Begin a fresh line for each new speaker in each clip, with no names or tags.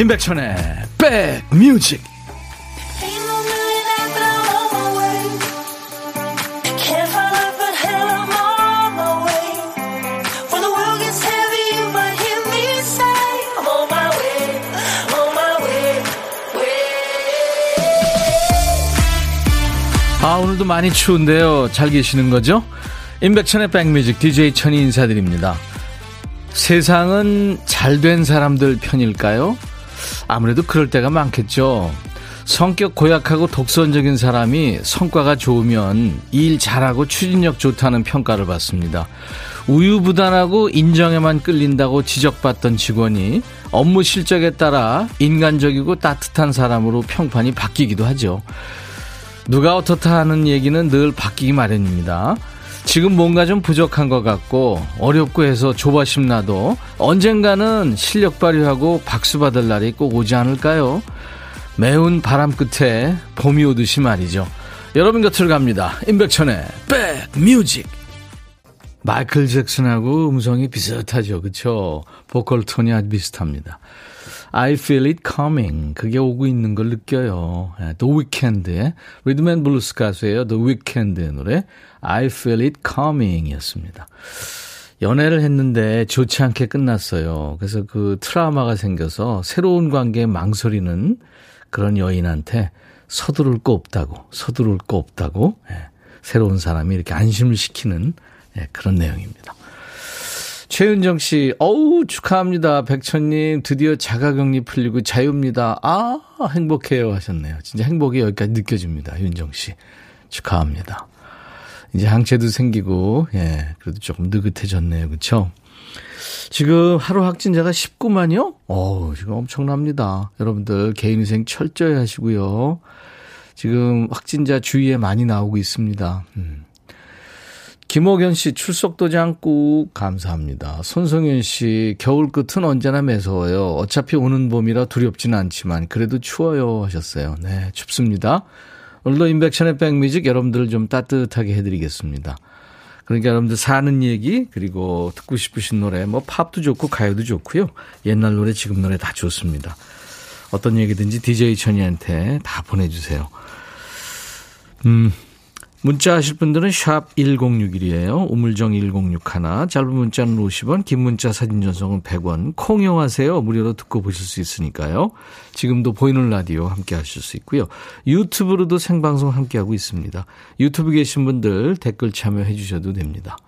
임백천의 백뮤직 아 오늘도 많이 추운데요 잘 계시는 거죠? 임백천의 백뮤직 DJ 천이 인사드립니다 세상은 잘 된 사람들 편일까요? 아무래도 그럴 때가 많겠죠. 성격 고약하고 독선적인 사람이 성과가 좋으면 일 잘하고 추진력 좋다는 평가를 받습니다. 우유부단하고 인정에만 끌린다고 지적받던 직원이 업무 실적에 따라 인간적이고 따뜻한 사람으로 평판이 바뀌기도 하죠. 누가 어떻다 하는 얘기는 늘 바뀌기 마련입니다. 지금 뭔가 좀 부족한 것 같고 어렵고 해서 조바심 나도 언젠가는 실력 발휘하고 박수 받을 날이 꼭 오지 않을까요? 매운 바람 끝에 봄이 오듯이 말이죠. 여러분 곁을 갑니다. 임백천의 백뮤직. 마이클 잭슨하고 음성이 비슷하죠. 그쵸? 보컬 톤이 아주 비슷합니다. I feel it coming. 그게 오고 있는 걸 느껴요. 예, The Weeknd의 리듬 앤 블루스 가수예요. The Weeknd의 노래 I feel it coming 이었습니다. 연애를 했는데 좋지 않게 끝났어요. 그래서 그 트라우마가 생겨서 새로운 관계에 망설이는 그런 여인한테 서두를 거 없다고, 서두를 거 없다고, 예, 새로운 사람이 이렇게 안심을 시키는 예, 그런 내용입니다. 최은정 씨, 어우, 축하합니다. 백천님, 드디어 자가격리 풀리고 자유입니다. 아, 행복해요. 하셨네요. 진짜 행복이 여기까지 느껴집니다. 윤정 씨. 축하합니다. 이제 항체도 생기고, 예, 그래도 조금 느긋해졌네요. 그쵸? 지금 하루 확진자가 19만이요? 어우, 지금 엄청납니다. 여러분들 개인위생 철저히 하시고요. 지금 확진자 주위에 많이 나오고 있습니다. 음. 김호견 씨 출석 도장 꾹 감사합니다. 손성현 씨 겨울 끝은 언제나 매서워요. 어차피 오는 봄이라 두렵지는 않지만 그래도 추워요 하셨어요. 네 춥습니다. 오늘도 인백션의 백뮤직 여러분들을 좀 따뜻하게 해드리겠습니다. 그러니까 여러분들 사는 얘기 그리고 듣고 싶으신 노래 뭐 팝도 좋고 가요도 좋고요. 옛날 노래 지금 노래 다 좋습니다. 어떤 얘기든지 DJ 천이한테 다 보내주세요. 음 문자 하실 분들은 샵 1061이에요. 우물정 1061. 짧은 문자는 50원, 긴 문자 사진 전송은 100원. 콩 이용하세요. 무료로 듣고 보실 수 있으니까요. 지금도 보이는 라디오 함께 하실 수 있고요. 유튜브로도 생방송 함께하고 있습니다. 유튜브 계신 분들 댓글 참여해 주셔도 됩니다.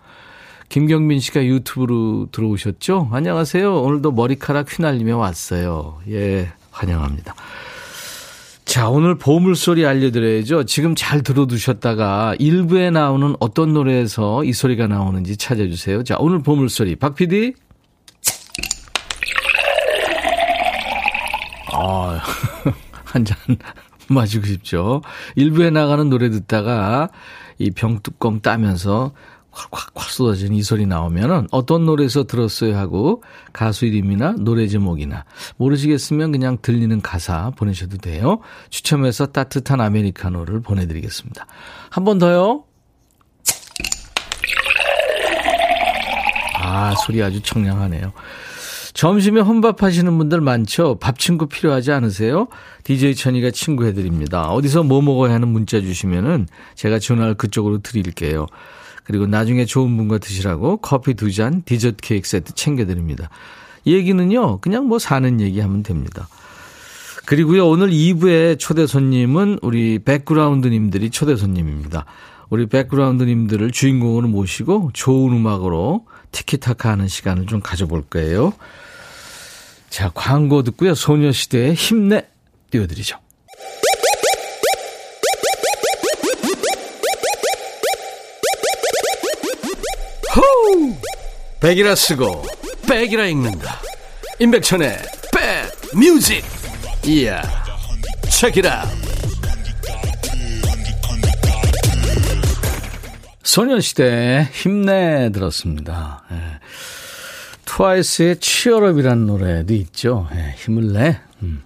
김경민 씨가 유튜브로 들어오셨죠? 안녕하세요. 오늘도 머리카락 휘날리며 왔어요. 예, 환영합니다. 자, 오늘 보물소리 알려드려야죠. 지금 잘 들어두셨다가 일부에 나오는 어떤 노래에서 이 소리가 나오는지 찾아주세요. 자, 오늘 보물소리. 박 PD? 아, 한잔 마시고 싶죠. 일부에 나가는 노래 듣다가 이 병뚜껑 따면서 콱콱콱 쏟아지는 이 소리 나오면은 어떤 노래에서 들었어요 하고 가수 이름이나 노래 제목이나 모르시겠으면 그냥 들리는 가사 보내셔도 돼요. 추첨해서 따뜻한 아메리카노를 보내드리겠습니다. 한 번 더요. 아, 소리 아주 청량하네요. 점심에 혼밥 하시는 분들 많죠? 밥 친구 필요하지 않으세요? DJ 천이가 친구 해드립니다. 어디서 뭐 먹어야 하는 문자 주시면은 제가 전화를 그쪽으로 드릴게요. 그리고 나중에 좋은 분과 드시라고 커피 두 잔, 디저트 케이크 세트 챙겨드립니다. 얘기는요, 그냥 뭐 사는 얘기 하면 됩니다. 그리고요, 오늘 2부의 초대 손님은 우리 백그라운드님들이 초대 손님입니다. 우리 백그라운드님들을 주인공으로 모시고 좋은 음악으로 티키타카 하는 시간을 좀 가져볼 거예요. 자, 광고 듣고요. 소녀시대의 힘내 띄워드리죠. 백이라 쓰고 백이라 읽는다. 임백천의 백 뮤직. 이야. 책이라. 소녀시대 힘내 들었습니다. 예. 트와이스의 치얼업이라는 노래도 있죠. 예, 힘을 내. 음.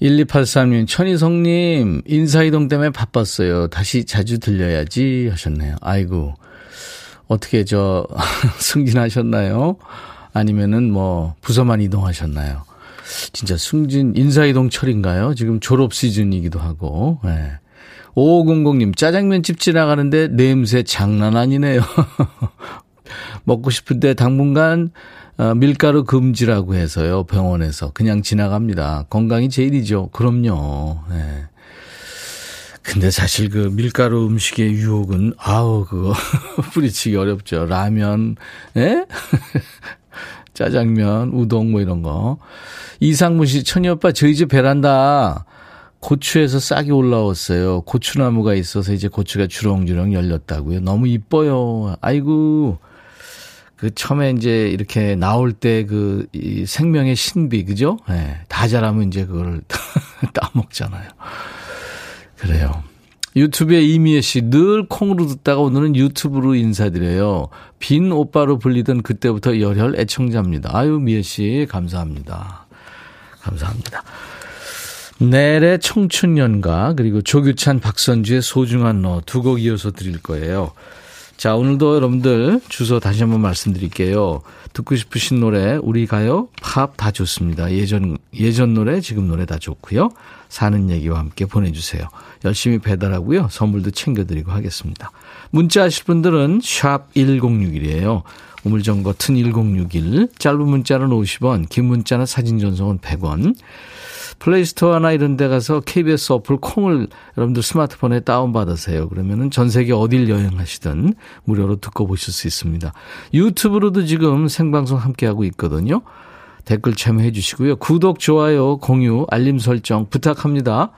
1283님, 천희성님, 인사이동 때문에 바빴어요. 다시 자주 들려야지 하셨네요. 아이고, 어떻게 저 승진하셨나요? 아니면은 뭐 부서만 이동하셨나요? 진짜 승진 인사이동 철인가요? 지금 졸업 시즌이기도 하고. 네. 5500님, 짜장면집 지나가는데 냄새 장난 아니네요. 먹고 싶은데 당분간 어, 밀가루 금지라고 해서요. 병원에서 그냥 지나갑니다. 건강이 제일이죠. 그럼요. 네. 근데 사실 그 밀가루 음식의 유혹은 아우 그거 뿌리치기 어렵죠. 라면, 예? 짜장면, 우동 뭐 이런 거. 이상문 씨, 천희 오빠 저희 집 베란다 고추에서 싹이 올라왔어요. 고추나무가 있어서 이제 고추가 주렁주렁 열렸다고요. 너무 이뻐요. 아이고. 그 처음에 이제 이렇게 나올 때그이 생명의 신비 그죠? 예. 네, 다 자라면 이제 그걸 따먹잖아요. 그래요. 유튜브에 이미애 씨, 늘 콩으로 듣다가 오늘은 유튜브로 인사드려요. 빈 오빠로 불리던 그때부터 열혈 애청자입니다. 아유, 미애 씨, 감사합니다. 감사합니다. 내래 청춘연가, 그리고 조규찬, 박선주의 소중한 너 두 곡 이어서 드릴 거예요. 자, 오늘도 여러분들 주소 다시 한번 말씀드릴게요. 듣고 싶으신 노래, 우리 가요, 팝 다 좋습니다. 예전, 예전 노래, 지금 노래 다 좋고요. 사는 얘기와 함께 보내주세요. 열심히 배달하고요. 선물도 챙겨드리고 하겠습니다. 문자 하실 분들은 샵 1061이에요. 우물정 버튼 1061. 짧은 문자는 50원, 긴 문자나 사진 전송은 100원. 플레이스토어나 이런 데 가서 KBS 어플 콩을 여러분들 스마트폰에 다운받으세요. 그러면은 전 세계 어딜 여행하시든 무료로 듣고 보실 수 있습니다. 유튜브로도 지금 생방송 함께하고 있거든요. 댓글 참여해 주시고요. 구독, 좋아요, 공유, 알림 설정 부탁합니다.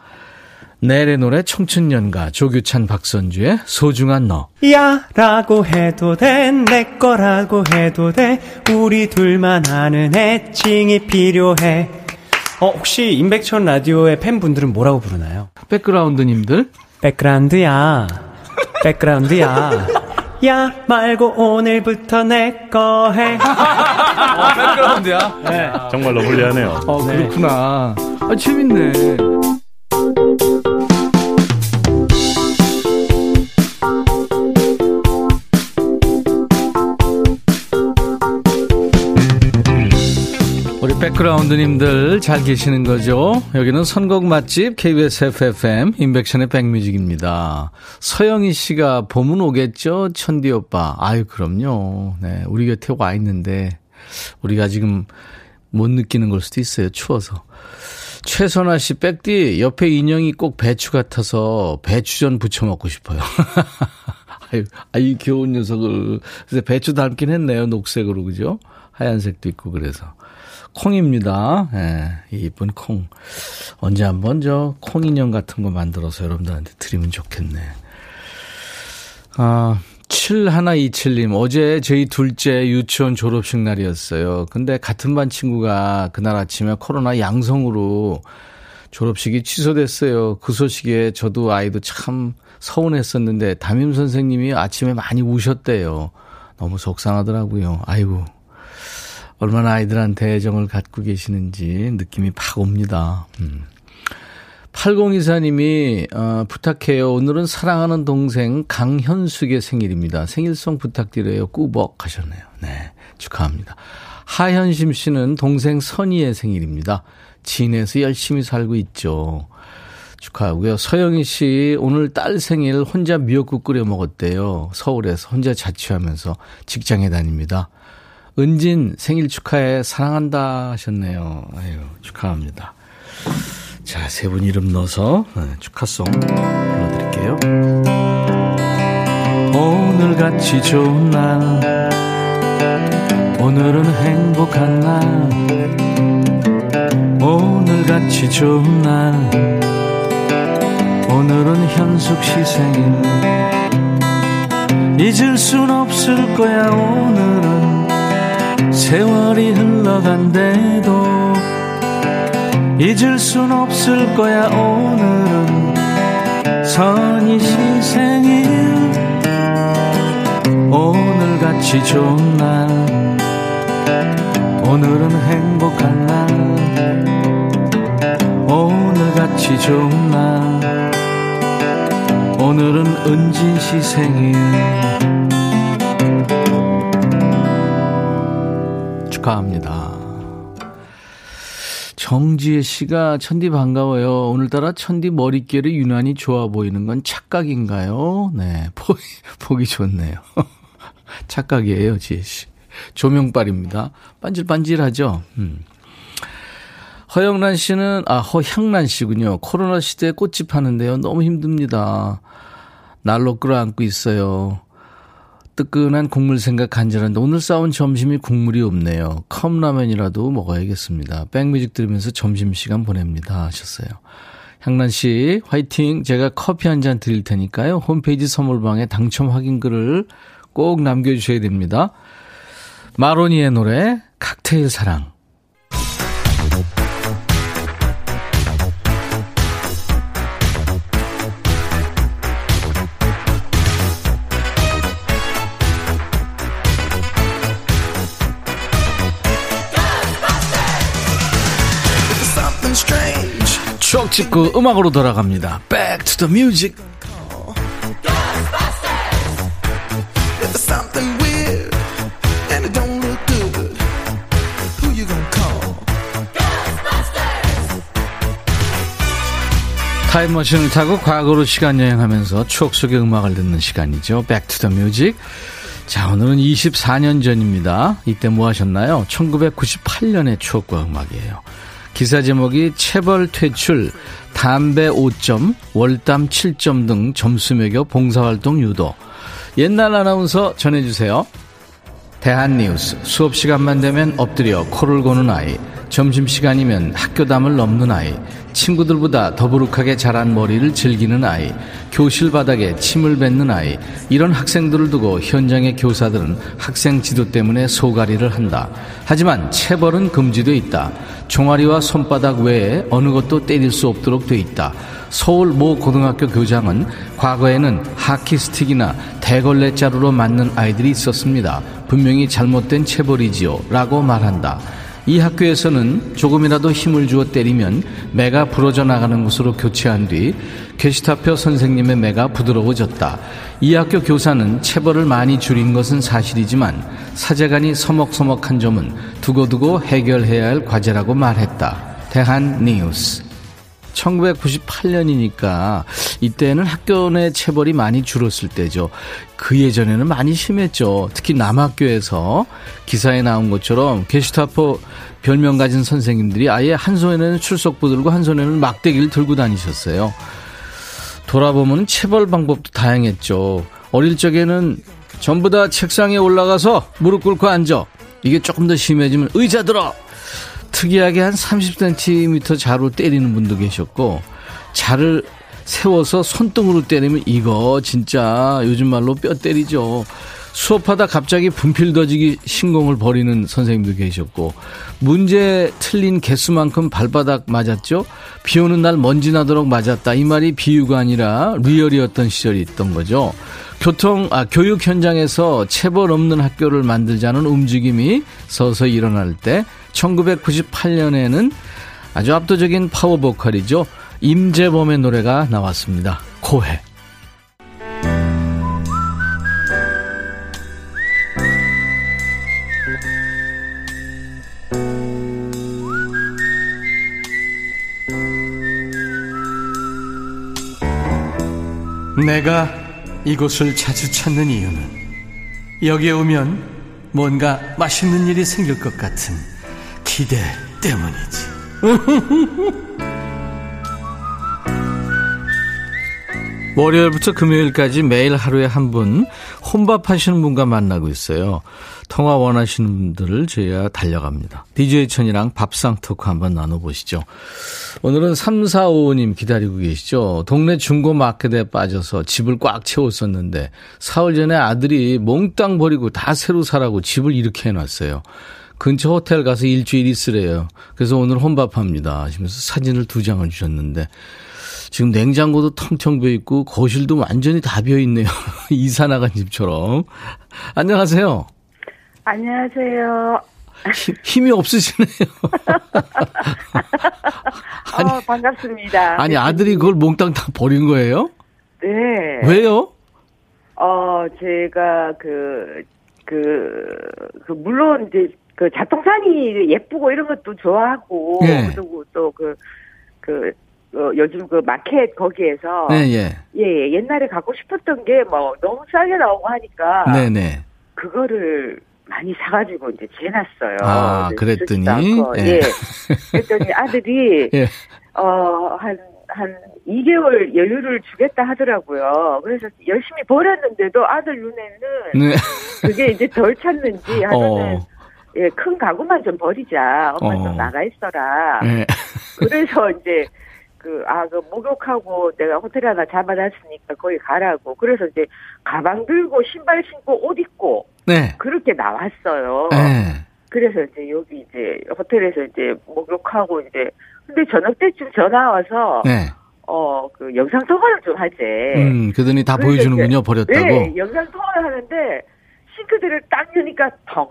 내래 노래 청춘연가 조규찬 박선주의 소중한 너
야 라고 해도 돼 내 거라고 해도 돼 우리 둘만 아는 애칭이 필요해 어 혹시 임백천 라디오의 팬분들은 뭐라고 부르나요?
백그라운드님들
백그라운드야 백그라운드야 야 말고 오늘부터 내 거 해.
어, 백그라운드야?
네. 정말로 불리하네요.
어, 그렇구나. 아, 재밌네. 백그라운드님들 잘 계시는 거죠? 여기는 선곡 맛집 KBS FFM 인백션의 백뮤직입니다. 서영희 씨가 봄은 오겠죠? 천디 오빠. 아유, 그럼요. 네, 우리 곁에 와 있는데 우리가 지금 못 느끼는 걸 수도 있어요. 추워서. 최선아 씨, 백디, 옆에 인형이 꼭 배추 같아서 배추전 부쳐 먹고 싶어요. 아유, 아유, 귀여운 녀석을. 그래서 배추 닮긴 했네요. 녹색으로, 그죠? 하얀색도 있고, 그래서. 콩입니다. 예, 이쁜 콩. 언제 한번 저 콩인형 같은 거 만들어서 여러분들한테 드리면 좋겠네. 아, 7127님, 어제 저희 둘째 유치원 졸업식 날이었어요. 근데 같은 반 친구가 그날 아침에 코로나 양성으로 졸업식이 취소됐어요. 그 소식에 저도 아이도 참 서운했었는데 담임 선생님이 아침에 많이 우셨대요. 너무 속상하더라고요. 아이고, 얼마나 아이들한테 애정을 갖고 계시는지 느낌이 팍 옵니다. 음. 8024님이 어, 부탁해요. 오늘은 사랑하는 동생 강현숙의 생일입니다. 생일송 부탁드려요. 꾸벅 하셨네요. 네, 축하합니다. 하현심 씨는 동생 선희의 생일입니다. 진에서 열심히 살고 있죠. 축하하고요. 서영희 씨 오늘 딸 생일 혼자 미역국 끓여 먹었대요. 서울에서 혼자 자취하면서 직장에 다닙니다. 은진 생일 축하해 사랑한다 하셨네요. 아유 축하합니다. 자, 세 분 이름 넣어서 네, 축하송 불러드릴게요. 오늘같이 좋은 날 오늘은 행복한 날 오늘같이 좋은 날 오늘은 현숙 시 생일 잊을 순 없을 거야 오늘은 세월이 흘러간대도 잊을 순 없을 거야 오늘은. 선이 시 생일. 오늘같이 좋은 날. 오늘은 행복한 날. 오늘같이 좋은 날. 오늘은 은진 시 생일 축하합니다. 정지혜 씨가 천디 반가워요. 오늘따라 천디 머릿결이 유난히 좋아 보이는 건 착각인가요? 네, 보기, 보기 좋네요. 착각이에요, 지혜 씨. 조명빨입니다. 반질반질하죠? 음. 허영란 씨는, 아, 허향란 씨군요. 코로나 시대에 꽃집 하는데요. 너무 힘듭니다. 날로 끌어안고 있어요. 뜨끈한 국물 생각 간절한데 오늘 싸운 점심이 국물이 없네요. 컵라면이라도 먹어야겠습니다. 백뮤직 들으면서 점심시간 보냅니다 하셨어요. 향란 씨 화이팅 제가 커피 한 잔 드릴 테니까요. 홈페이지 선물방에 당첨 확인글을 꼭 남겨주셔야 됩니다. 마로니의 노래 칵테일 사랑 찍고 음악으로 돌아갑니다. Back to the music. 타임머신을 타고 과거로 시간 여행하면서 추억 속의 음악을 듣는 시간이죠. Back to the music. 자, 오늘은 24년 전입니다. 이때 뭐 하셨나요? 1998년의 추억과 음악이에요. 기사 제목이 체벌 퇴출, 담배 5점, 월담 7점 등 점수 매겨 봉사활동 유도. 옛날 아나운서 전해주세요. 대한뉴스, 수업 시간만 되면 엎드려 코를 고는 아이, 점심시간이면 학교담을 넘는 아이, 친구들보다 더부룩하게 자란 머리를 즐기는 아이, 교실 바닥에 침을 뱉는 아이, 이런 학생들을 두고 현장의 교사들은 학생 지도 때문에 소가리를 한다. 하지만 체벌은 금지돼 있다. 종아리와 손바닥 외에 어느 것도 때릴 수 없도록 돼 있다. 서울 모 고등학교 교장은 과거에는 하키스틱이나 대걸레 자루로 맞는 아이들이 있었습니다. 분명히 잘못된 체벌이지요. 라고 말한다. 이 학교에서는 조금이라도 힘을 주어 때리면 매가 부러져 나가는 것으로 교체한 뒤 게시타표 선생님의 매가 부드러워졌다. 이 학교 교사는 체벌을 많이 줄인 것은 사실이지만 사제간이 서먹서먹한 점은 두고두고 해결해야 할 과제라고 말했다. 대한 뉴스. 1998년이니까 이때는 학교 내 체벌이 많이 줄었을 때죠. 그 예전에는 많이 심했죠. 특히 남학교에서 기사에 나온 것처럼 게시타포 별명 가진 선생님들이 아예 한 손에는 출석부 들고 한 손에는 막대기를 들고 다니셨어요. 돌아보면 체벌 방법도 다양했죠. 어릴 적에는 전부 다 책상에 올라가서 무릎 꿇고 앉아. 이게 조금 더 심해지면 의자 들어! 특이하게 한 30cm 자로 때리는 분도 계셨고 자를 세워서 손등으로 때리면 이거 진짜 요즘 말로 뼈 때리죠. 수업하다 갑자기 분필 던지기 신공을 벌이는 선생님도 계셨고 문제 틀린 개수만큼 발바닥 맞았죠. 비 오는 날 먼지 나도록 맞았다. 이 말이 비유가 아니라 리얼이었던 시절이 있던 거죠. 교통 아 교육 현장에서 체벌 없는 학교를 만들자는 움직임이 서서히 일어날 때 1998년에는 아주 압도적인 파워 보컬이죠. 임재범의 노래가 나왔습니다. 고해. 내가 이곳을 자주 찾는 이유는 여기에 오면 뭔가 맛있는 일이 생길 것 같은 기대 때문이지. 월요일부터 금요일까지 매일 하루에 한 분 혼밥 하시는 분과 만나고 있어요. 통화 원하시는 분들을 저희가 달려갑니다. DJ 천이랑 밥상 토크 한번 나눠보시죠. 오늘은 3455님 기다리고 계시죠. 동네 중고 마켓에 빠져서 집을 꽉 채웠었는데 사흘 전에 아들이 몽땅 버리고 다 새로 사라고 집을 이렇게 해놨어요. 근처 호텔 가서 일주일 있으래요. 그래서 오늘 혼밥합니다. 하시면서 사진을 두 장을 주셨는데 지금 냉장고도 텅텅 비어 있고 거실도 완전히 다 비어 있네요. 이사 나간 집처럼. 안녕하세요.
안녕하세요.
힘, 이 없으시네요.
아니, 어, 반갑습니다.
아니 아들이 그걸 몽땅 다 버린 거예요?
네.
왜요?
어 제가 그 그, 그, 물론 이제 그 자통산이 예쁘고 이런 것도 좋아하고
예.
또 또그 그 어, 요즘 그 마켓 거기에서
네, 예.
예, 예, 옛날에 갖고 싶었던 게 뭐 너무 싸게 나오고 하니까
네, 네.
그거를 많이 사가지고 이제 재놨어요.
아,
네,
그랬더니. 예.
예. 그랬더니 아들이
예.
어한 한 2개월 여유를 주겠다 하더라고요. 그래서 열심히 벌었는데도 아들 눈에는
네.
그게 이제 덜 찾는지 하면은
어.
예, 큰 가구만 좀 버리자. 엄마
어.
좀 나가 있어라.
네.
그래서 이제 그, 아, 그, 목욕하고 내가 호텔 하나 잡아놨으니까 거기 가라고. 그래서 이제 가방 들고 신발 신고 옷 입고
네.
그렇게 나왔어요.
네.
그래서 이제 여기 이제 호텔에서 이제 목욕하고 이제 근데 저녁 때쯤 전화 와서
네.
어, 그 영상 통화를 좀 하재.
음, 그더니 다 보여주는군요, 버렸다고.
네, 영상 통화를 하는데 싱크대를 딱 여니까 텅.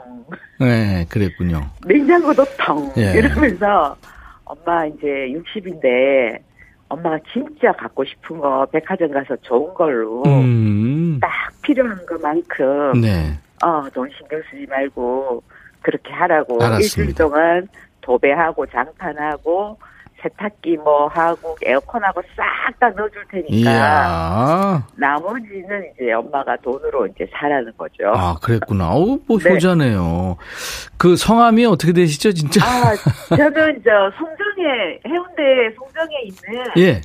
네, 그랬군요.
냉장고도 텅.
예.
이러면서 엄마 이제 60인데 엄마가 진짜 갖고 싶은 거 백화점 가서 좋은 걸로
음.
딱 필요한 것만큼
네.
어, 돈 신경 쓰지 말고 그렇게 하라고
알았습니다.
일주일 동안 도배하고 장판하고 세탁기 뭐 하고 에어컨하고 싹 다 넣어줄 테니까
이야.
나머지는 이제 엄마가 돈으로 이제 사라는 거죠.
아, 그랬구나. 어우, 뭐
네.
효자네요. 그 성함이 어떻게 되시죠, 진짜?
아, 저는 저 송정에 해운대 송정에 있는
예.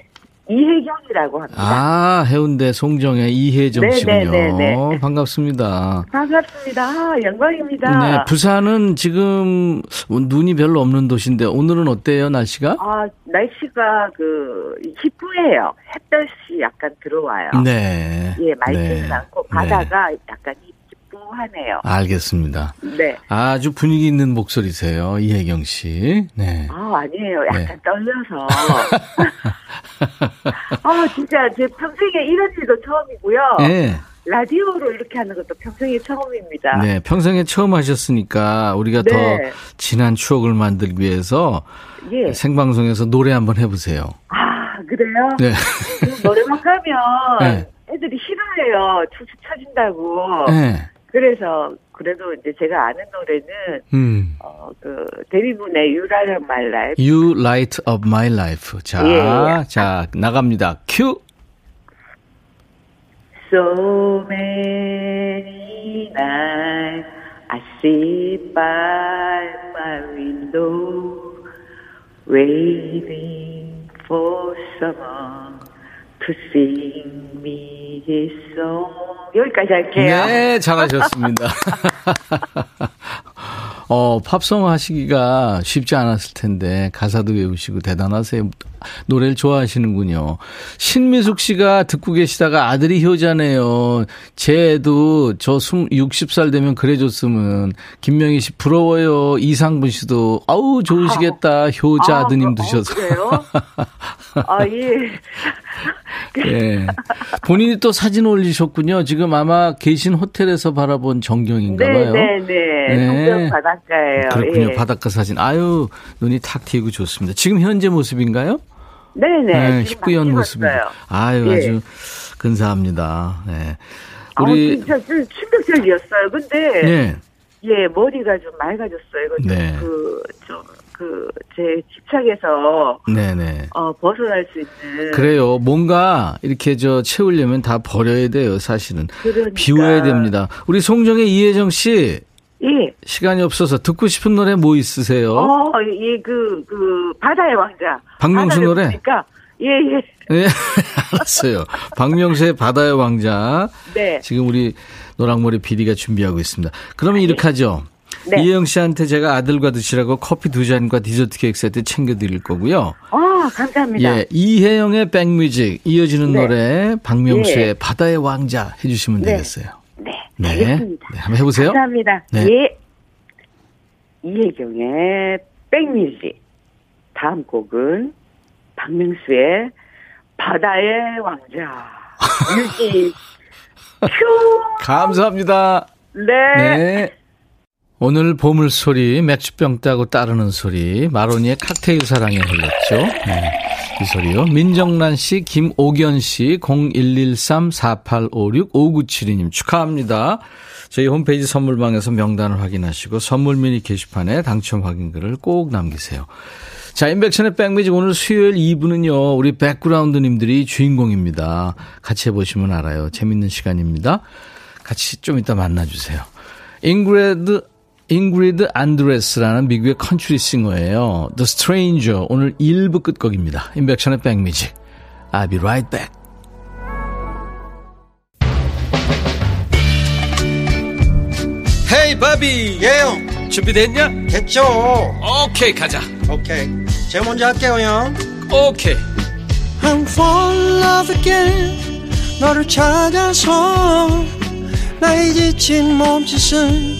이혜경이라고 합니다.
아, 해운대 송정의 이혜정
네,
씨군요.
네, 네, 네.
반갑습니다.
반갑습니다. 아, 영광입니다.
네, 부산은 지금 눈이 별로 없는 도시인데 오늘은 어때요, 날씨가?
아, 날씨가 그 희뿌해요. 햇볕이 약간 들어와요.
네.
예, 맑지는
네.
않고 바다가 약간 희뿌 하네요.
알겠습니다.
네.
아주 분위기 있는 목소리세요, 이혜경 씨. 네.
아, 아니에요. 약간
네.
떨려서. 아, 진짜 제 평생에 이런 일도 처음이고요.
네.
라디오로 이렇게 하는 것도 평생에 처음입니다.
네, 평생에 처음 하셨으니까 우리가
네.
더 진한 추억을 만들기 위해서
예.
생방송에서 노래 한번 해보세요.
아, 그래요?
네.
그 노래방 가면
네.
애들이 싫어해요. 추추 쳐진다고.
네.
그래서 그래도 이제 제가 아는 노래는
음.
어, 그 데뷔분의 You Light Up My Life.
You Light Up My Life. 자,
예.
자, 나갑니다. 큐!
So many nights I sit by my window waiting for someone to sing me his song. 여기까지 할게요.
네, 잘하셨습니다. 어, 팝송 하시기가 쉽지 않았을 텐데, 가사도 외우시고 대단하세요. 노래를 좋아하시는군요. 신미숙 씨가 듣고 계시다가 아들이 효자네요. 제 애도 저 60살 되면 그래 줬으면. 김명희 씨 부러워요. 이상분 씨도, 아우, 좋으시겠다. 효자
아,
아드님
어,
두셔서.
그래요? 아, 예.
예. 본인이 또 사진 올리셨군요. 지금 아마 계신 호텔에서 바라본 전경인가 봐요.
네, 네, 네.
네.
동경 바닷가예요.
그렇군요.
예.
바닷가 사진. 아유, 눈이 탁 튀고 좋습니다. 지금 현재 모습인가요?
네네.
네, 희뿌연
막
모습입니다.
찍었어요.
아유,
예.
아주 근사합니다. 네.
우리
우리,
진짜 좀 충격적이었어요. 근데
네.
예 머리가 좀 맑아졌어요. 이거
네.
좀그좀 그 제 집착에서
네네.
어 벗어날 수 있는
그래요. 뭔가 이렇게 저 채우려면 다 버려야 돼요, 사실은.
그러니까.
비워야 됩니다. 우리 송정의 이혜정 씨,
예.
시간이 없어서 듣고 싶은 노래 뭐 있으세요?
어, 예, 그, 그, 바다의 왕자.
박명수 노래?
보니까, 예, 예.
네, 알았어요. 박명수의 바다의 왕자.
네.
지금 우리 노랑머리 PD가 준비하고 있습니다. 그러면 이렇게 하죠.
네.
이혜영 씨한테 제가 아들과 드시라고 커피 두 잔과 디저트 케이크 세트 챙겨드릴 거고요.
아, 감사합니다.
예, 이혜영의 백뮤직 이어지는
네.
노래 박명수의
예.
바다의 왕자 해주시면
네.
되겠어요.
네.
네,
알겠습니다.
네, 한번 해보세요.
감사합니다.
네.
예. 이혜경의 백뮤직. 다음 곡은 박명수의 바다의 왕자. 뮤직. 큐!
감사합니다.
네.
네. 오늘 보물 소리, 맥주병 따고 따르는 소리, 마로니에 칵테일 사랑에 흘렀죠. 네. 이 소리요. 민정란 씨, 김오견 씨, 0113-4856-5972님 축하합니다. 저희 홈페이지 선물방에서 명단을 확인하시고 선물 미니 게시판에 당첨 확인글을 꼭 남기세요. 자, 임백천의 백뮤직 오늘 수요일 2부는요, 우리 백그라운드님들이 주인공입니다. 같이 해보시면 알아요. 재밌는 시간입니다. 같이 좀 이따 만나주세요. 잉그리드, 잉그리드 안드레스라는 미국의 컨트리 싱어예요. The Stranger. 오늘 1부 끝곡입니다. 임백천의 백뮤직. I'll be right back. 헤이 바비
예영
준비됐냐?
됐죠
오케이 가자
오케이 제가 먼저 할게요 형
오케이
I'm fall in love again 너를 찾아서 나의 지친 몸짓은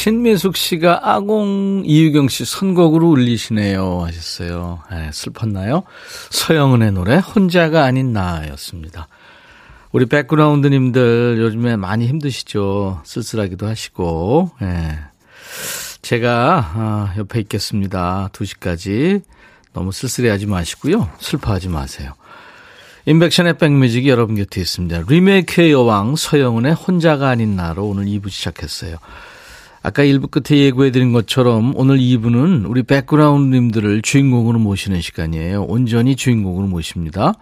신미숙 씨가 아공 이유경 씨 선곡으로 울리시네요 하셨어요. 네, 슬펐나요? 서영은의 노래 혼자가 아닌 나였습니다. 우리 백그라운드님들 요즘에 많이 힘드시죠? 쓸쓸하기도 하시고. 네. 제가 아, 옆에 있겠습니다. 2시까지 너무 쓸쓸해하지 마시고요. 슬퍼하지 마세요. 임백천의 백뮤직이 여러분 곁에 있습니다. 리메이크의 여왕 서영은의 혼자가 아닌 나로 오늘 2부 시작했어요. 아까 1부 끝에 예고해드린 것처럼 오늘 2부는 우리 백그라운드님들을 주인공으로 모시는 시간이에요. 온전히 주인공으로 모십니다.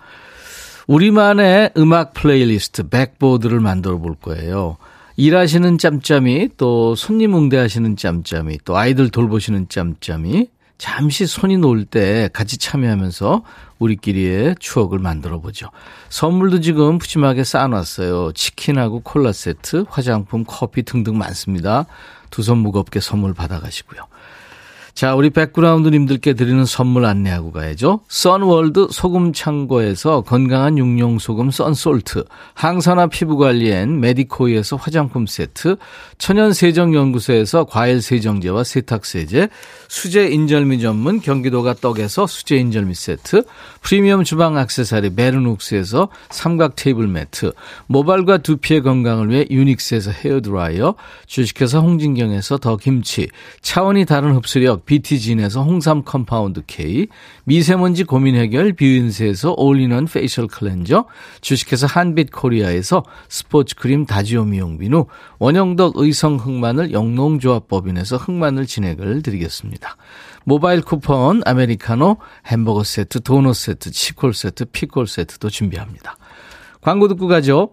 우리만의 음악 플레이리스트 백보드를 만들어 볼 거예요. 일하시는 짬짬이 또 손님 응대하시는 짬짬이 또 아이들 돌보시는 짬짬이 잠시 손이 놓을 때 같이 참여하면서 우리끼리의 추억을 만들어 보죠. 선물도 지금 푸짐하게 쌓아놨어요. 치킨하고 콜라 세트, 화장품, 커피 등등 많습니다. 두 손 무겁게 선물 받아가시고요. 자, 우리 백그라운드님들께 드리는 선물 안내하고 가야죠. 선월드 소금 창고에서 건강한 육룡 소금 썬솔트, 항산화 피부 관리엔 메디코이에서 화장품 세트, 천연 세정 연구소에서 과일 세정제와 세탁 세제, 수제 인절미 전문 경기도가 떡에서 수제 인절미 세트, 프리미엄 주방 액세서리 베르눅스에서 삼각 테이블 매트, 모발과 두피의 건강을 위해 유닉스에서 헤어 드라이어, 주식회사 홍진경에서 더 김치, 차원이 다른 흡수력 BT진에서 홍삼 compound K, 미세먼지 고민 해결 뷰인스에서 all-in-one facial cleanser, 주식회사 한빛 코리아에서 스포츠 크림 다지오 미용 비누, 원형덕 의성 흑마늘 영농조합법인에서 흑마늘 진행을 드리겠습니다. 모바일 쿠폰, 아메리카노, 햄버거 세트, 도넛 세트, 치콜 세트, 피콜 세트도 준비합니다. 광고 듣고 가죠.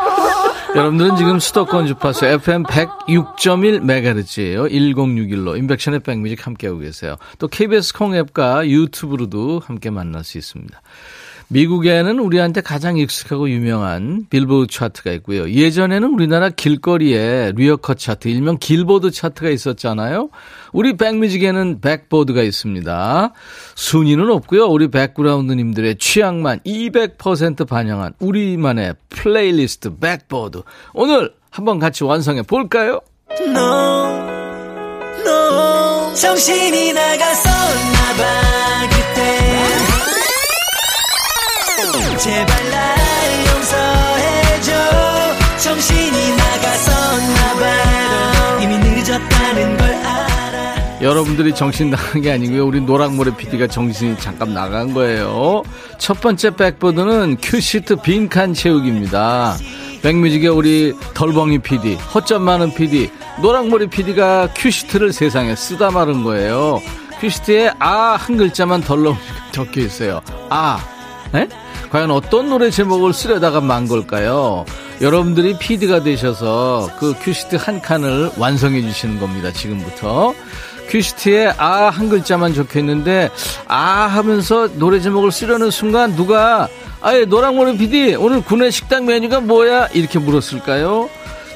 여러분들은 지금 수도권 주파수 FM 106.1MHz예요. 1061로 인백션의 백뮤직 함께하고 계세요. 또 KBS 콩 앱과 유튜브로도 함께 만날 수 있습니다. 미국에는 우리한테 가장 익숙하고 유명한 빌보드 차트가 있고요. 예전에는 우리나라 길거리에 리어커 차트, 일명 길보드 차트가 있었잖아요. 우리 백뮤직에는 백보드가 있습니다. 순위는 없고요. 우리 백그라운드님들의 취향만 200% 반영한 우리만의 플레이리스트 백보드. 오늘 한번 같이 완성해 볼까요?
너, 너, 정신이 나갔었나봐, 그때. 제발 날 용서해줘 정신이 나갔었나봐 이미 늦었다는 걸 알아
여러분들이 정신 나간 게 아니고요. 우리 노랑머리 PD가 정신이 잠깐 나간 거예요. 첫 번째 백보드는 큐시트 빈칸 채우기입니다. 백뮤직의 우리 덤벙이 PD, 허점 많은 PD, 노랑머리 PD가 큐시트를 세상에 쓰다 만 거예요. 큐시트에 아 한 글자만 덜렁 적혀 있어요. 아 에? 과연 어떤 노래 제목을 쓰려다가 만 걸까요? 여러분들이 PD가 되셔서 그 큐시트 한 칸을 완성해 주시는 겁니다. 지금부터. 큐시트에 아 한 글자만 적혀 있는데 아 하면서 노래 제목을 쓰려는 순간 누가 아예 노랑머리 PD 오늘 구내 식당 메뉴가 뭐야 이렇게 물었을까요?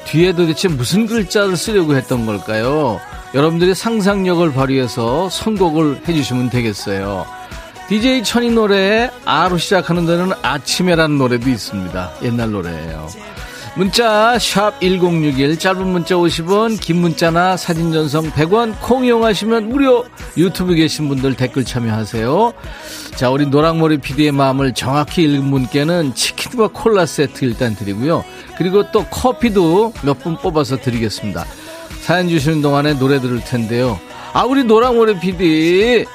뒤에 도대체 무슨 글자를 쓰려고 했던 걸까요? 여러분들의 상상력을 발휘해서 선곡을 해주시면 되겠어요. DJ 천이 노래에 아로 시작하는 데는 아침에라는 노래도 있습니다. 옛날 노래예요. 문자 1061, 짧은 문자 50원, 긴 문자나 사진 전송 100원, 콩 이용하시면 무료. 유튜브 계신 분들 댓글 참여하세요. 자, 우리 노랑머리 PD의 마음을 정확히 읽은 분께는 치킨과 콜라 세트 일단 드리고요. 그리고 또 커피도 몇 분 뽑아서 드리겠습니다. 사연 주시는 동안에 노래 들을 텐데요. 아, 우리 노랑머리 PD.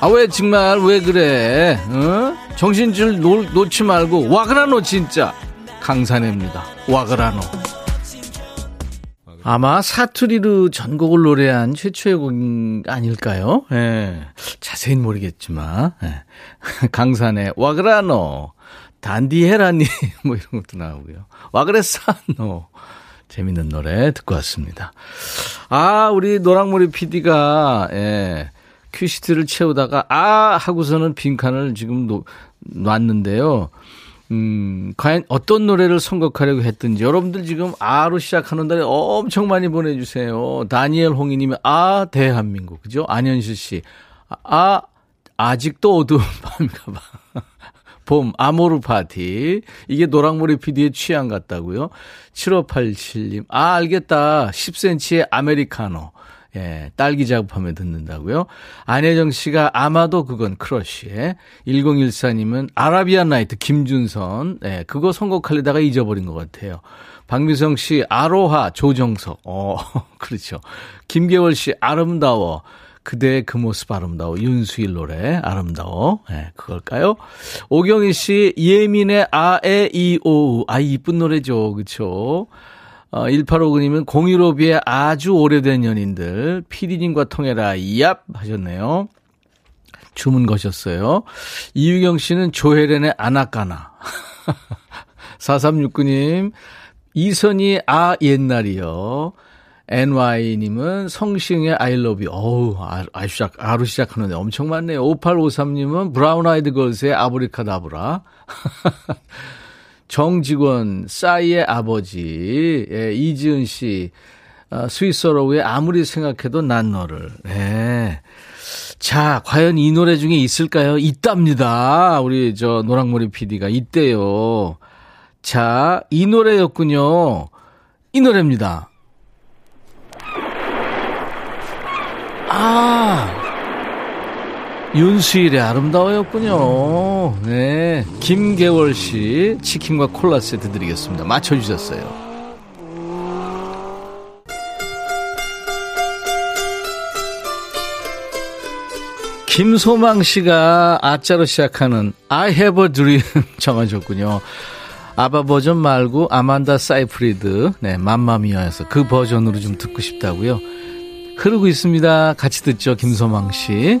아, 왜 정말 왜 그래? 어? 정신줄 놓, 놓지 말고 와그라 너 진짜. 강산해입니다. 와그라노. 아마 사투리로 전곡을 노래한 최초의 곡 아닐까요? 예. 자세히 모르겠지만. 예. 강산의 와그라노. 단디해라이. 뭐 이런 것도 나오고요. 와 그래샀노. 재밌는 노래 듣고 왔습니다. 아, 우리 노랑머리 PD가, 예. 큐시트를 채우다가, 아! 하고서는 빈칸을 지금 놓, 놨는데요. 음, 과연 어떤 노래를 선곡하려고 했든지 여러분들 지금 아로 시작하는 노래 엄청 많이 보내주세요. 다니엘 홍이님이 아 대한민국 그죠? 안현실 씨, 아 아직도 어두운 밤인가 봐. 봄, 아모르 파티. 이게 노랑머리 PD의 취향 같다고요. 7587님. 아, 알겠다. 10cm의 아메리카노. 예, 딸기 작업하며 듣는다고요. 안혜정 씨가 아마도 그건 크러쉬의 1014님은 아라비안 나이트 김준선. 예, 그거 선곡하려다가 잊어버린 것 같아요. 박미성 씨 아로하 조정석. 어, 그렇죠. 김계월 씨 아름다워. 그대의 그 모습 아름다워. 윤수일 노래 아름다워. 예, 그걸까요? 오경희 씨 예민의 아에 이오 아 이쁜 노래죠. 그렇죠? 어, 1859님은 015B의 아주 오래된 연인들, 피디님과 통해라, 얍! 하셨네요. 주문 거셨어요. 이유경 씨는 조혜련의 아나까나. 4369님, 이선희 아 옛날이요. NY님은 성시경의 I love you. 어우, 아, 아, 시작, 아로 시작하는데 엄청 많네요. 5853님은 브라운 아이드 걸스의 아브라카다브라. 정직원, 싸이의 아버지, 예, 이지은 씨, 아, 스윗소로우의 아무리 생각해도 난 너를. 예. 자, 과연 이 노래 중에 있을까요? 있답니다. 우리 저 노랑머리 PD가 있대요. 자, 이 노래였군요. 이 노래입니다. 아, 윤수일의 아름다워였군요. 네. 김계월 씨 치킨과 콜라 세트 드리겠습니다. 맞춰주셨어요. 김소망 씨가 아자로 시작하는 I have a dream 정하셨군요. 아바 버전 말고 아만다 사이프리드, 네, 맘마미아에서 그 버전으로 좀 듣고 싶다고요. 흐르고 있습니다. 같이 듣죠, 김소망 씨.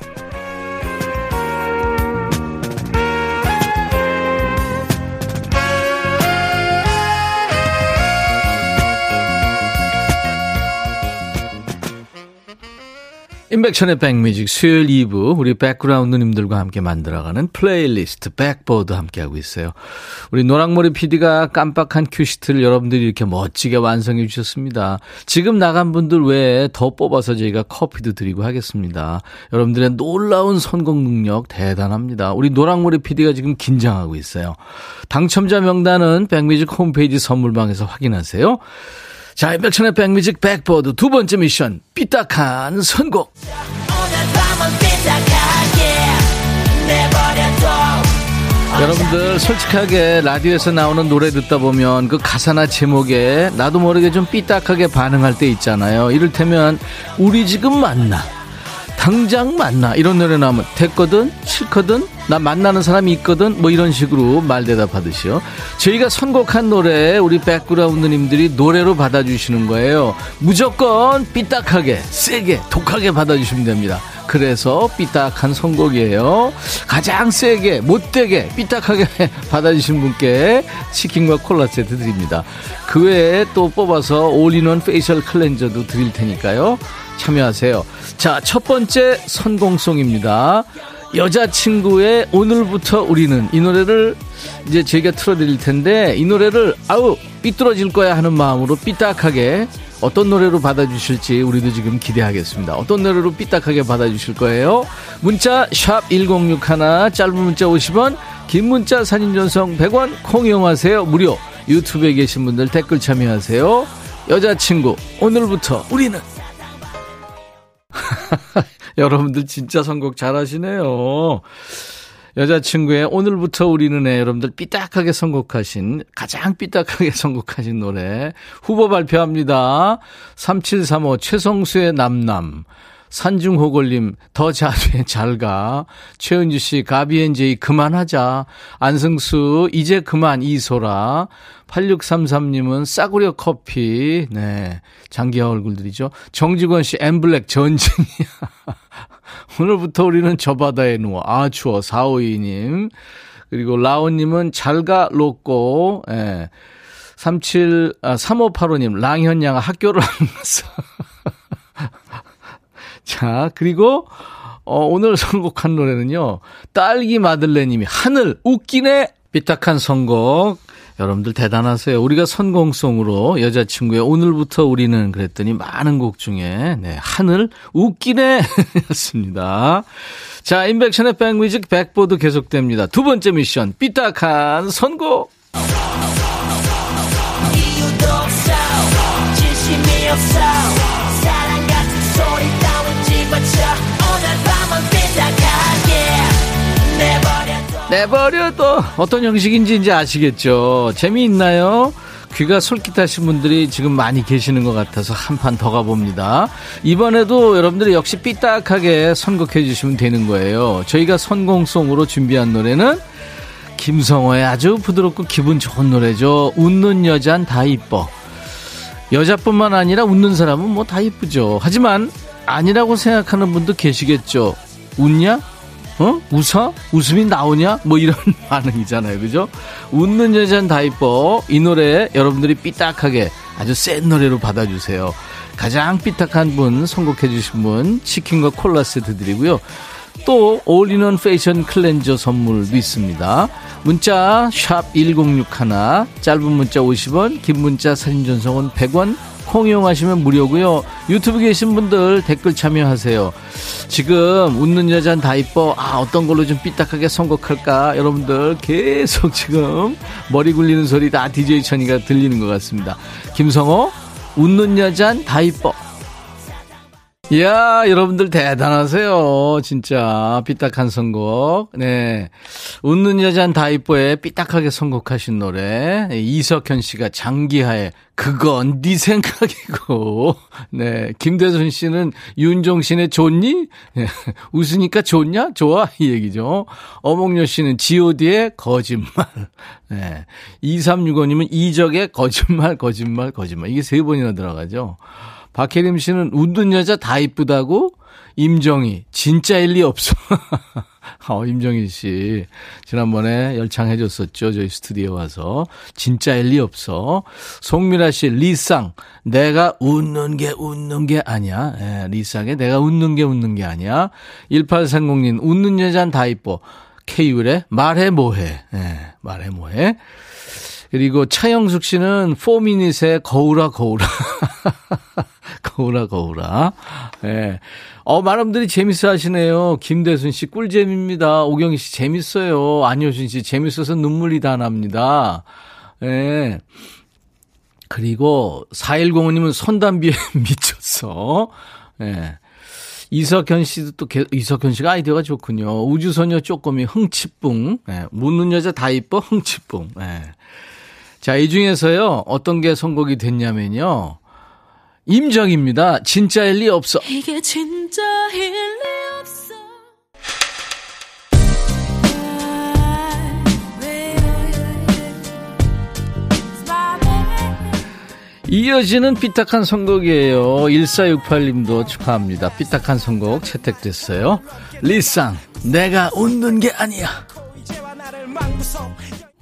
임백천의 백뮤직 수요일 2부 우리 백그라운드님들과 함께 만들어가는 플레이리스트 백보드 함께하고 있어요. 우리 노랑머리 PD가 깜빡한 큐시트를 여러분들이 이렇게 멋지게 완성해 주셨습니다. 지금 나간 분들 외에 더 뽑아서 저희가 커피도 드리고 하겠습니다. 여러분들의 놀라운 선곡 능력 대단합니다. 우리 노랑머리 PD가 지금 긴장하고 있어요. 당첨자 명단은 백뮤직 홈페이지 선물방에서 확인하세요. 자, 임백천의 백뮤직 백보드 두 번째 미션 삐딱한 선곡 여러분들 솔직하게 라디오에서 나오는 노래 듣다 보면 그 가사나 제목에 나도 모르게 좀 삐딱하게 반응할 때 있잖아요. 이를테면 우리 지금 만나 당장 만나 이런 노래 나오면 됐거든 싫거든 나 만나는 사람이 있거든 뭐 이런 식으로 말 대답 하듯이요 저희가 선곡한 노래 우리 백그라운드님들이 노래로 받아주시는 거예요 무조건 삐딱하게 세게 독하게 받아주시면 됩니다 그래서 삐딱한 선곡이에요. 가장 세게, 못되게, 삐딱하게 받아주신 분께 치킨과 콜라 세트 드립니다. 그 외에 또 뽑아서 all-in-one facial cleanser도 드릴 테니까요. 참여하세요. 자, 첫 번째 선공송입니다. 여자친구의 오늘부터 우리는 이 노래를 이제 저희가 틀어드릴 텐데 이 노래를 아우 삐뚤어질 거야 하는 마음으로 삐딱하게 어떤 노래로 받아주실지 우리도 지금 기대하겠습니다. 어떤 노래로 삐딱하게 받아주실 거예요? 문자 1061, 짧은 문자 50원, 긴 문자 사진 전송 100원, 콩 이용하세요. 무료. 유튜브에 계신 분들 댓글 참여하세요. 여자친구, 오늘부터 우리는 여러분들 진짜 선곡 잘하시네요. 여자친구의 오늘부터 우리는 애 여러분들 삐딱하게 선곡하신 가장 삐딱하게 선곡하신 노래 후보 발표합니다. 3735 최성수의 남남 산중호걸님 더 자주에 잘가 최은주 씨 가비엔제이 그만하자 안승수 이제 그만 이소라 8633님은 싸구려 커피 네 장기하 얼굴들이죠 정직원 씨 엠블랙 전진이야 오늘부터 우리는 저 바다에 누워. 아, 추워. 452님. 그리고 라온님은 잘가 로꼬. 예. 37, 아, 3585님, 랑현양 학교를 안 갔어. 자, 그리고, 어, 오늘 선곡한 노래는요, 딸기 마들레님이 하늘, 웃기네! 삐딱한 선곡. 여러분들 대단하세요. 우리가 선공송으로 여자친구의 오늘부터 우리는 그랬더니 많은 곡 중에 네, 하늘 웃기네 였습니다. 자, 인백션의 백뮤직 백보드 계속됩니다. 두 번째 미션 삐딱한 선곡.
내버려둬
어떤 형식인지 이제 아시겠죠? 재미있나요? 귀가 솔깃하신 분들이 지금 많이 계시는 것 같아서 한 판 더 가봅니다. 이번에도 여러분들이 역시 삐딱하게 선곡해 주시면 되는 거예요. 저희가 선공송으로 준비한 노래는 김성호의 아주 부드럽고 기분 좋은 노래죠. 웃는 여잔 다 이뻐. 여자뿐만 아니라 웃는 사람은 뭐 다 이쁘죠. 하지만 아니라고 생각하는 분도 계시겠죠. 웃냐? 어? 웃어? 웃음이 나오냐? 뭐 이런 반응이잖아요. 그죠? 웃는 여자는 다 이뻐. 이 노래 여러분들이 삐딱하게 아주 센 노래로 받아주세요. 가장 삐딱한 분, 선곡해 주신 분, 치킨과 콜라 세트 드리고요. 또 all-in-one facial cleanser 선물도 있습니다. 문자 1061, 짧은 문자 50원, 긴 문자 사진 전송은 100원, 콩 이용하시면 무료고요. 유튜브 계신 분들 댓글 참여하세요. 지금 웃는 여잔 다 이뻐. 아 어떤 걸로 좀 삐딱하게 선곡할까? 여러분들 계속 지금 머리 굴리는 소리 다 DJ 천이가 들리는 것 같습니다. 김성호 웃는 여잔 다 이뻐. 이야, 여러분들 대단하세요. 진짜. 삐딱한 선곡. 네. 웃는 여잔 다 이뻐에 삐딱하게 선곡하신 노래. 네, 이석현 씨가 장기하에 그건 네 생각이고. 네. 김대순 씨는 윤종신의 좋니? 네. 웃으니까 좋냐? 좋아? 이 얘기죠. 어몽여 씨는 god의 거짓말. 네. 2365님은 이적의 거짓말, 거짓말, 거짓말. 이게 세 번이나 들어가죠. 박혜림 씨는 웃는 여자 다 이쁘다고? 임정희, 진짜 일리 없어. 어, 임정희 씨. 지난번에 열창해줬었죠. 저희 스튜디오에 와서. 진짜 일리 없어. 송미라 씨, 리쌍. 내가 웃는 게 웃는 게 아니야. 예, 리쌍에 내가 웃는 게 웃는 게 아니야. 1830님, 웃는 여잔 다 이뻐. 케이윌의 말해 뭐해. 예, 말해 뭐해. 그리고 차영숙 씨는 4미닛의 거울아 거울아. 거울아 거울아. 예. 네. 어, 분들이 재밌어 하시네요. 김대순 씨 꿀잼입니다. 오경희 씨 재밌어요. 안효신 씨 재밌어서 눈물이 다 납니다. 예. 네. 그리고 4105님은 손담비에 미쳤어. 예. 네. 이석현 씨도 또, 개- 이석현 씨가 아이디어가 좋군요. 우주소녀 쪼꼬미 흥치뿡. 예, 묻는 여자 다 이뻐 흥치뿡. 예. 자, 이 중에서요, 어떤 게 선곡이 됐냐면요. 임정입니다. 진짜일 리 없어.
이게 진짜 일 리 없어
이어지는 삐딱한 선곡이에요. 1468님도 축하합니다. 삐딱한 선곡 채택됐어요. 리쌍, 내가 웃는 게 아니야.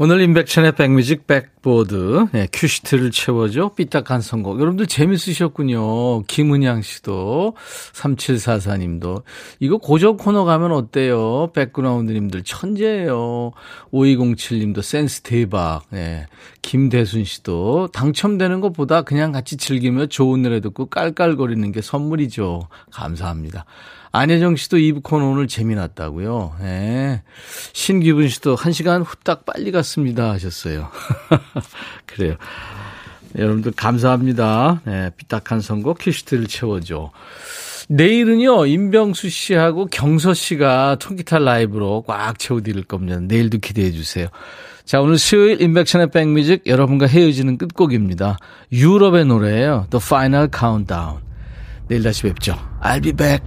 오늘 임백천의 백뮤직 백보드. 네, 큐시트를 채워줘. 삐딱한 선곡. 여러분들 재밌으셨군요. 김은양 씨도 3744님도. 이거 고정 코너 가면 어때요? 백그라운드님들 천재예요. 5207님도 센스 대박. 네. 김대순 씨도 당첨되는 것보다 그냥 같이 즐기며 좋은 노래 듣고 깔깔거리는 게 선물이죠. 감사합니다 안혜정 씨도 2부 코너 오늘 재미났다고요. 예. 신기분 씨도 1시간 후딱 빨리 갔습니다 하셨어요. 그래요. 여러분들 감사합니다. 예, 삐딱한 선곡 퀴시트를 채워줘. 내일은요, 임병수 씨하고 경서 씨가 통기타 라이브로 꽉 채워드릴 겁니다. 내일도 기대해 주세요. 자, 오늘 수요일 인백션의 백뮤직 여러분과 헤어지는 끝곡입니다. 유럽의 노래예요. The Final Countdown. 내일 다시 뵙죠. I'll be back.